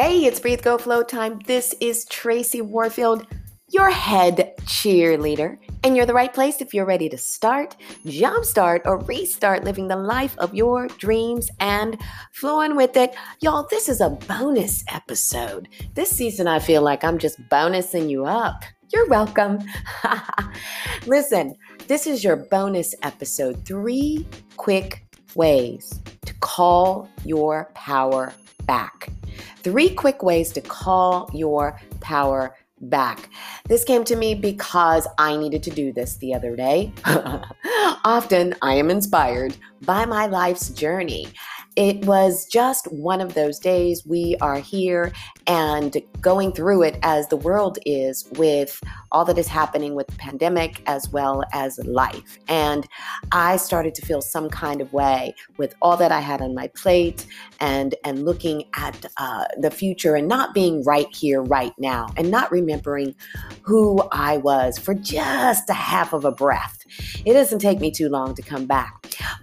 Hey, it's Breathe Go Flow time. This is Tracy Warfield, your head cheerleader. And you're the right place if you're ready to start, jumpstart, or restart living the life of your dreams and flowing with it. Y'all, this is a bonus episode. This season, I feel like I'm just bonusing you up. You're welcome. Listen, this is your bonus episode. Three quick ways to call your power back. Three quick ways to call your power back. This came to me because I needed to do this the other day. Often I am inspired by my life's journey it was just one of those days. We are here and going through it as the world is with all that is happening with the pandemic as well as life. And I started to feel some kind of way with all that I had on my plate and and looking at uh, the future and not being right here, right now, and not remembering who I was for just a half of a breath. It doesn't take me too long to come back.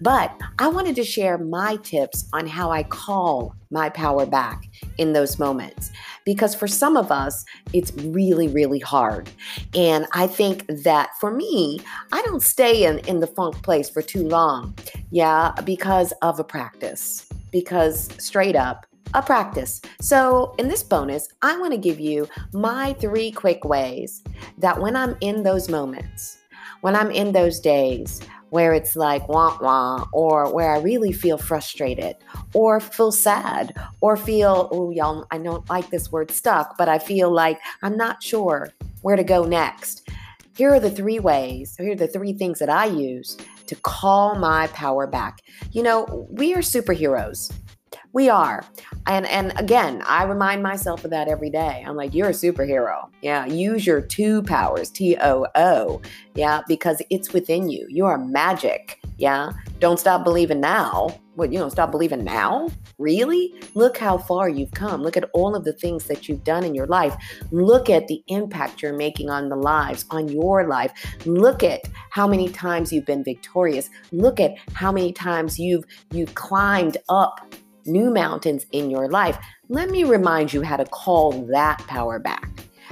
But I wanted to share my tips on how I call my power back in those moments. Because for some of us, it's really, really hard. And I think that for me, I don't stay in, in the funk place for too long. Yeah, because of a practice. Because straight up, a practice. So, in this bonus, I want to give you my three quick ways that when I'm in those moments, when I'm in those days where it's like wah wah, or where I really feel frustrated, or feel sad, or feel, oh, y'all, I don't like this word stuck, but I feel like I'm not sure where to go next. Here are the three ways, here are the three things that I use to call my power back. You know, we are superheroes. We are. And and again, I remind myself of that every day. I'm like, you're a superhero. Yeah, use your two powers, T O O. Yeah, because it's within you. You are magic. Yeah. Don't stop believing now. What, you know, stop believing now? Really? Look how far you've come. Look at all of the things that you've done in your life. Look at the impact you're making on the lives, on your life. Look at how many times you've been victorious. Look at how many times you've you've climbed up new mountains in your life, let me remind you how to call that power back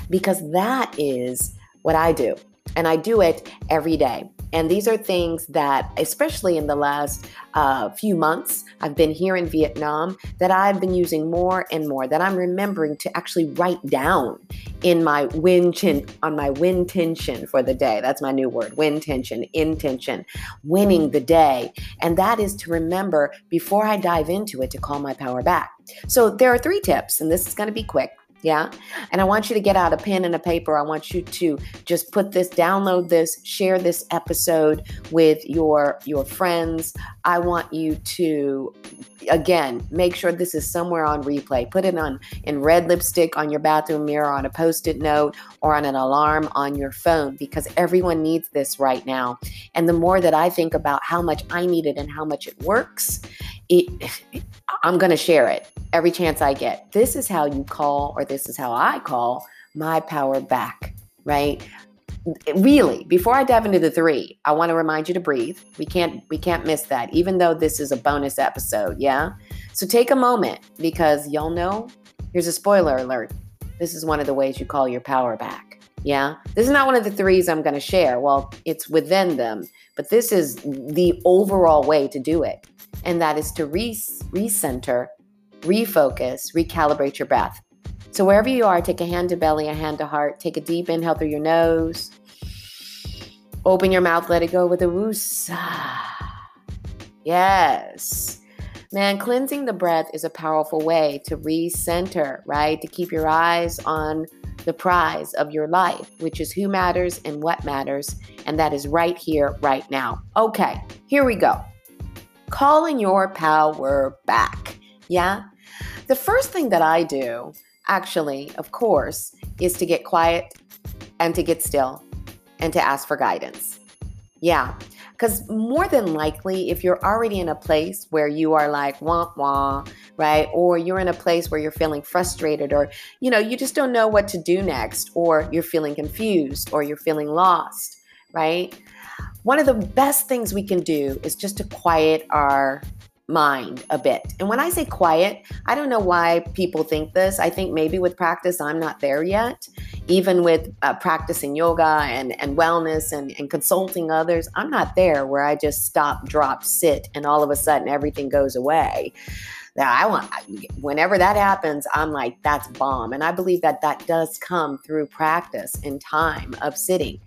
because that is what I do. And I do it every day. And these are things that, especially in the last uh, few months, I've been here in Vietnam, that I've been using more and more, that I'm remembering to actually write down in my win chin, on my win tension for the day. That's my new word, win tension, intention, winning the day. And that is to remember before I dive into it to call my power back. So there are three tips, and this is going to be quick. Yeah. And I want you to get out a pen and a paper. I want you to just put this, download this, share this episode with your your friends. I want you to again, make sure this is somewhere on replay. Put it on in red lipstick on your bathroom mirror, on a post-it note, or on an alarm on your phone because everyone needs this right now. And the more that I think about how much I need it and how much it works, it, I'm going to share it every chance I get. This is how you call, or this is how I call my power back, right? Really, before I dive into the three, I want to remind you to breathe. We can't we can't miss that, even though this is a bonus episode. Yeah. So take a moment because y'all know. Here's a spoiler alert. This is one of the ways you call your power back. Yeah. This is not one of the threes I'm going to share. Well, it's within them, but this is the overall way to do it. And that is to re- recenter refocus, recalibrate your breath. So, wherever you are, take a hand to belly, a hand to heart. Take a deep inhale through your nose. Open your mouth, let it go with a woosa. Yes. Man, cleansing the breath is a powerful way to recenter, right? To keep your eyes on the prize of your life, which is who matters and what matters. And that is right here, right now. Okay, here we go. Calling your power back. Yeah? The first thing that I do, actually, of course, is to get quiet and to get still and to ask for guidance. Yeah. Because more than likely, if you're already in a place where you are like, wah, wah, right? Or you're in a place where you're feeling frustrated, or, you know, you just don't know what to do next, or you're feeling confused, or you're feeling lost, right? One of the best things we can do is just to quiet our mind a bit. And when I say quiet, I don't know why people think this. I think maybe with practice, I'm not there yet. Even with uh, practicing yoga and, and wellness and, and consulting others, I'm not there where I just stop, drop, sit, and all of a sudden everything goes away that I want whenever that happens I'm like that's bomb and I believe that that does come through practice and time of sitting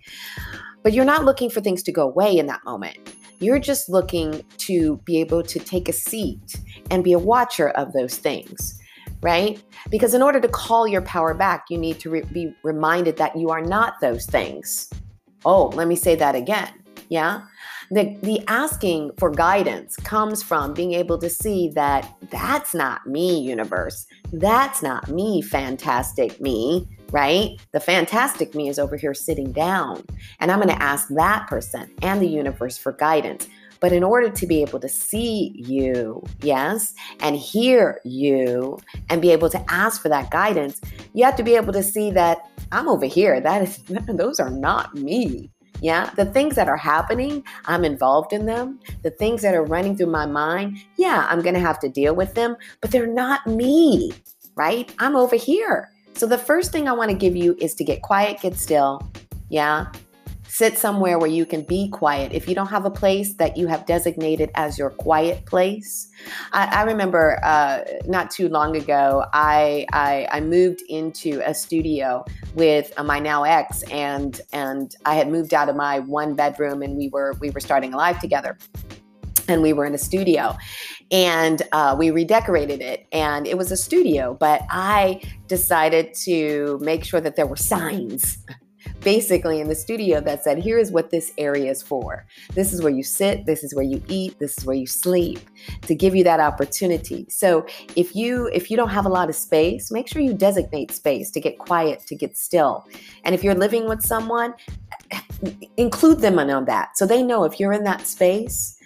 but you're not looking for things to go away in that moment you're just looking to be able to take a seat and be a watcher of those things, right? Because in order to call your power back, you need to re- be reminded that you are not those things. Oh, let me say that again. Yeah. The, the asking for guidance comes from being able to see that that's not me, universe. That's not me, fantastic me right? The fantastic me is over here sitting down, and I'm going to ask that person and the universe for guidance. But in order to be able to see you, yes, and hear you and be able to ask for that guidance, you have to be able to see that I'm over here. That is those are not me. Yeah, the things that are happening, I'm involved in them. The things that are running through my mind, yeah, I'm going to have to deal with them, but they're not me, right? I'm over here. So, the first thing I want to give you is to get quiet, get still. Yeah. Sit somewhere where you can be quiet. If you don't have a place that you have designated as your quiet place, I, I remember uh, not too long ago, I, I, I moved into a studio with uh, my now ex, and and I had moved out of my one bedroom, and we were we were starting a life together and we were in a studio and uh, we redecorated it and it was a studio but i decided to make sure that there were signs basically in the studio that said here is what this area is for. This is where you sit this is where you eat this is where you sleep to give you that opportunity. So if you if you don't have a lot of space make sure you designate space to get quiet to get still. And if you're living with someone include them on that so they know if you're in that space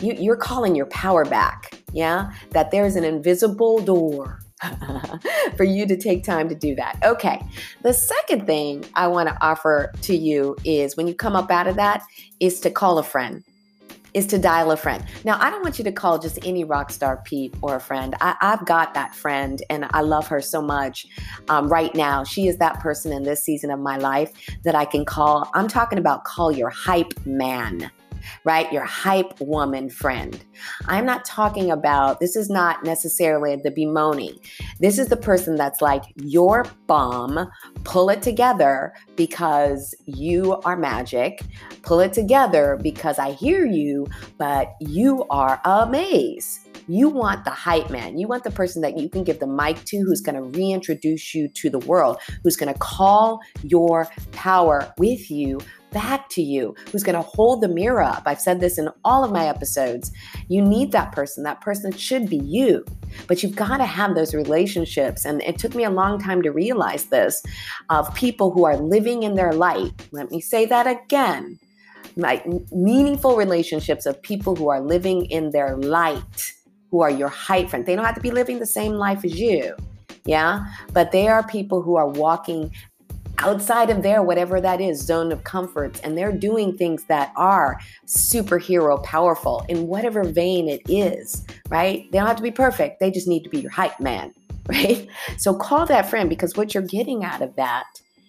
you, you're calling your power back. Yeah, that there's an invisible door for you to take time to do that. Okay. The second thing I want to offer to you is when you come up out of that is to call a friend. Is to dial a friend. Now, I don't want you to call just any rock star peep or a friend. I, have got that friend and I love her so much um, right now. She is that person in this season of my life that I can call. I'm talking about call your hype man right? Your hype woman friend. I'm not talking about, this is not necessarily the bemoaning. This is the person that's like, your bomb, pull it together because you are magic. Pull it together because I hear you, but you are amazed. You want the hype man. You want the person that you can give the mic to who's going to reintroduce you to the world, who's going to call your power with you back to you, who's going to hold the mirror up. I've said this in all of my episodes. You need that person. That person should be you, but you've got to have those relationships. And it took me a long time to realize this of people who are living in their light. Let me say that again. My meaningful relationships of people who are living in their light, who are your height friend. They don't have to be living the same life as you yeah but they are people who are walking outside of their whatever that is zone of comfort and they're doing things that are superhero powerful in whatever vein it is right? They don't have to be perfect. They just need to be your hype man right? So call that friend because what you're getting out of that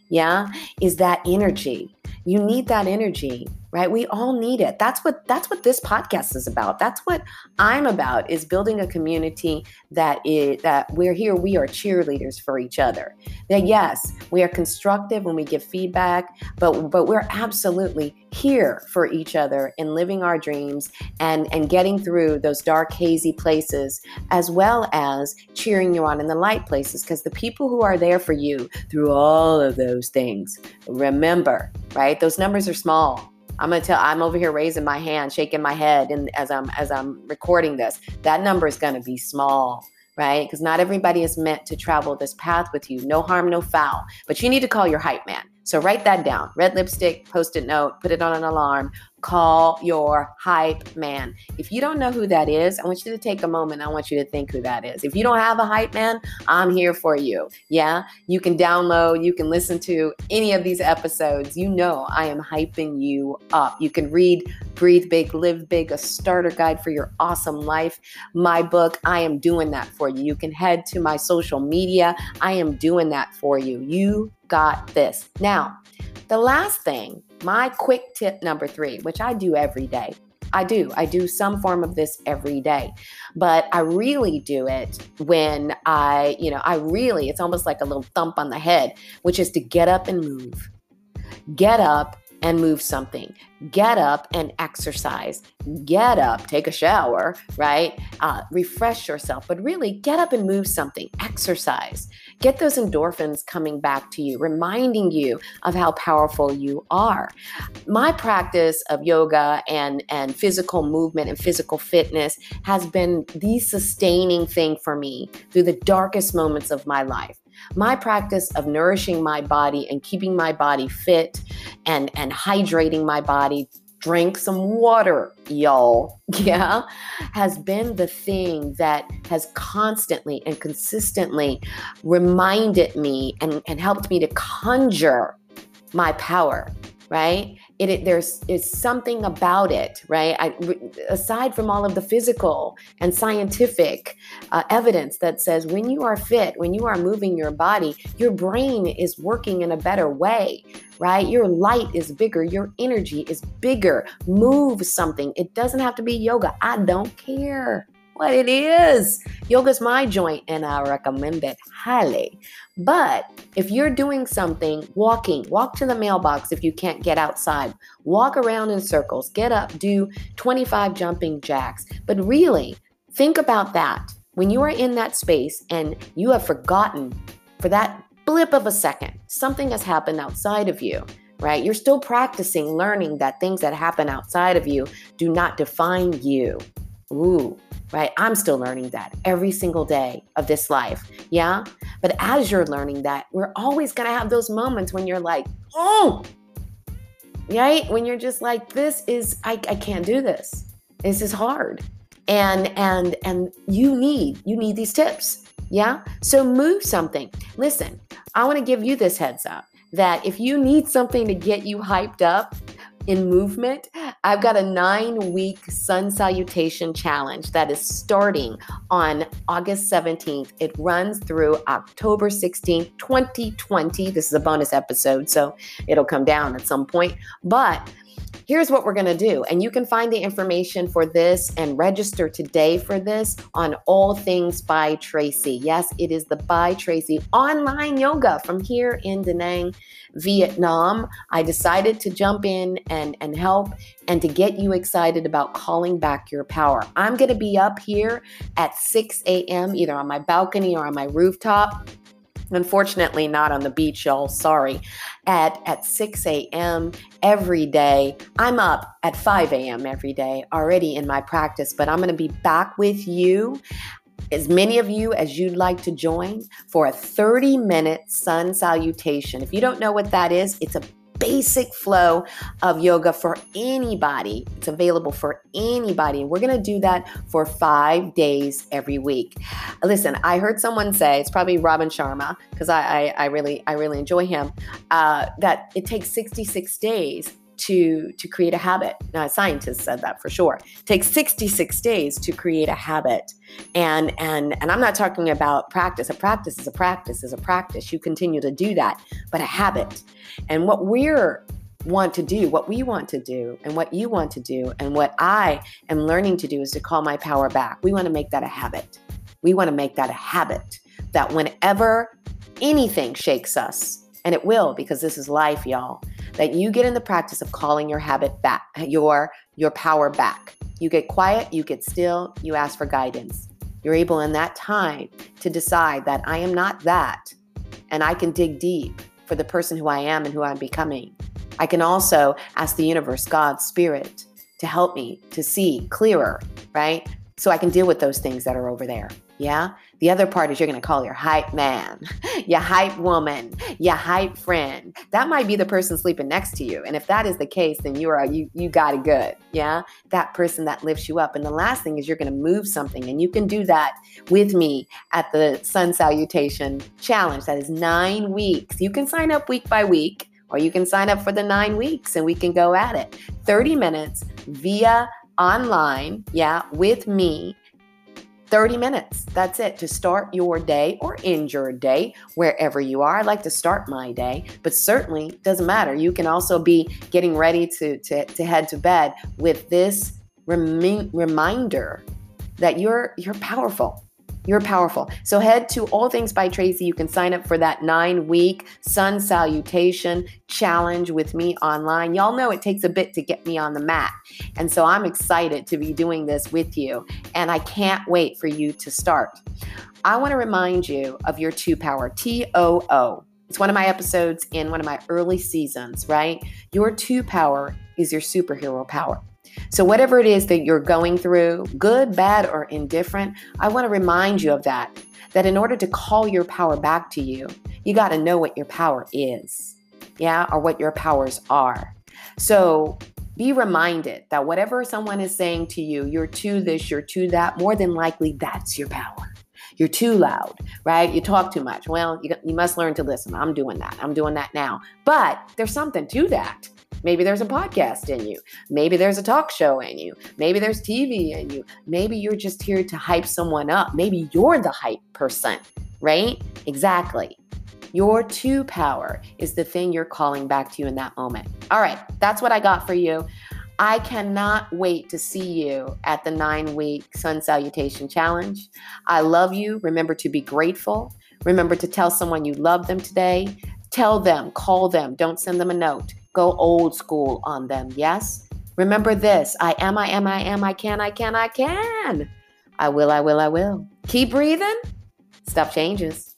yeah is that energy. You need that energy right? We all need it. That's what that's what this podcast is about. That's what i'm about is building a community that is that we're here we are cheerleaders for each other. That yes we are constructive when we give feedback but but we're absolutely here for each other in living our dreams and and getting through those dark hazy places as well as cheering you on in the light places because the people who are there for you through all of those things remember right? Those numbers are small I'm gonna tell I'm over here raising my hand, shaking my head, and as I'm as I'm recording this, that number is gonna be small, right? Because not everybody is meant to travel this path with you. No harm, no foul. But you need to call your hype man. So write that down. Red lipstick, post it note, put it on an alarm. Call your hype man. If you don't know who that is, I want you to take a moment. I want you to think who that is. If you don't have a hype man, I'm here for you. Yeah, you can download, you can listen to any of these episodes. You know, I am hyping you up. You can read Breathe Big, Live Big, a starter guide for your awesome life. My book, I am doing that for you. You can head to my social media. I am doing that for you. You got this. Now, the last thing, my quick tip number three, which I do every day. I do. I do some form of this every day. But I really do it when I, you know, I really, it's almost like a little thump on the head, which is to get up and move. Get up and move something. Get up and exercise. Get up, take a shower, right? Uh, refresh yourself, but really get up and move something. Exercise. Get those endorphins coming back to you, reminding you of how powerful you are. My practice of yoga and, and physical movement and physical fitness has been the sustaining thing for me through the darkest moments of my life my practice of nourishing my body and keeping my body fit and and hydrating my body drink some water y'all. Yeah. Has been the thing that has constantly and consistently reminded me and, and helped me to conjure my power right it, it there's is something about it right? I, aside from all of the physical and scientific uh, evidence that says when you are fit when you are moving your body your brain is working in a better way right? Your light is bigger your energy is bigger. Move something. It doesn't have to be yoga. I don't care what it is. Yoga's my joint and I recommend it highly. But if you're doing something, walking, walk to the mailbox if you can't get outside, walk around in circles, get up, do 25 jumping jacks. But really, think about that. When you are in that space and you have forgotten for that blip of a second, something has happened outside of you right? You're still practicing learning that things that happen outside of you do not define you. Ooh, right? I'm still learning that every single day of this life. Yeah. But as you're learning that, we're always going to have those moments when you're like, oh, right? When you're just like, this is, I, I can't do this. This is hard. And, and, and you need, you need these tips. Yeah. So move something. Listen, I want to give you this heads up that if you need something to get you hyped up, in movement, I've got a nine week sun salutation challenge that is starting on August 17th. It runs through October 16th, 2020. This is a bonus episode, so it'll come down at some point. But Here's what we're going to do. And you can find the information for this and register today for this on All Things by Tracy. Yes, it is the By Tracy online yoga from here in Da Nang, Vietnam. I decided to jump in and, and help and to get you excited about calling back your power. I'm going to be up here at 6 a.m., either on my balcony or on my rooftop Unfortunately, not on the beach, y'all. Sorry. At at 6 a.m. every day. I'm up at 5 a.m. every day already in my practice, but I'm going to be back with you as many of you as you'd like to join for a 30 minute sun salutation. If you don't know what that is, it's a basic flow of yoga for anybody. It's available for anybody. And we're going to do that for five days every week. Listen, I heard someone say, it's probably Robin Sharma, because I, I, I, really, I really enjoy him, uh, that it takes 66 days to to create a habit. Now, scientists said that for sure. Takes 66 days to create a habit. And and and I'm not talking about practice. A practice is a practice is a practice. You continue to do that, but a habit. And what we're want to do, what we want to do, and what you want to do, and what I am learning to do is to call my power back. We want to make that a habit. We want to make that a habit that whenever anything shakes us, and it will mm-hmm. because this is life, y'all, that you get in the practice of calling your habit back, your your power back. You get quiet, you get still, you ask for guidance. You're able in that time to decide that I am not that and I can dig deep for the person who I am and who I'm becoming. I can also ask the universe, God, spirit to help me to see clearer, right? So I can deal with those things that are over there. Yeah? The other part is you're going to call your hype man, your hype woman, your hype friend. That might be the person sleeping next to you. And if that is the case, then you are you you got it good. Yeah? That person that lifts you up. And the last thing is you're going to move something and you can do that with me at the Sun Salutation Challenge. That is 9 weeks. You can sign up week by week or you can sign up for the 9 weeks and we can go at it. 30 minutes via online, yeah, with me 30 minutes. That's it to start your day or end your day wherever you are. I like to start my day, but certainly doesn't matter. You can also be getting ready to, to, to head to bed with this remi- reminder that you're you're powerful. You're powerful. So head to All Things by Tracy. You can sign up for that nine week sun salutation challenge with me online. Y'all know it takes a bit to get me on the mat. And so I'm excited to be doing this with you. And I can't wait for you to start. I want to remind you of your two power, T O O. It's one of my episodes in one of my early seasons, right? Your two power is your superhero power. So, whatever it is that you're going through, good, bad, or indifferent, I want to remind you of that. That in order to call your power back to you, you got to know what your power is, yeah, or what your powers are. So, be reminded that whatever someone is saying to you, you're to this, you're to that, more than likely that's your power. You're too loud, right? You talk too much. Well, you, you must learn to listen. I'm doing that. I'm doing that now. But there's something to that. Maybe there's a podcast in you. Maybe there's a talk show in you. Maybe there's TV in you. Maybe you're just here to hype someone up. Maybe you're the hype person, right? Exactly. Your two power is the thing you're calling back to you in that moment. All right, that's what I got for you. I cannot wait to see you at the nine week Sun Salutation Challenge. I love you. Remember to be grateful. Remember to tell someone you love them today. Tell them, call them, don't send them a note. Go old school on them, yes? Remember this I am, I am, I am, I can, I can, I can. I will, I will, I will. Keep breathing. Stuff changes.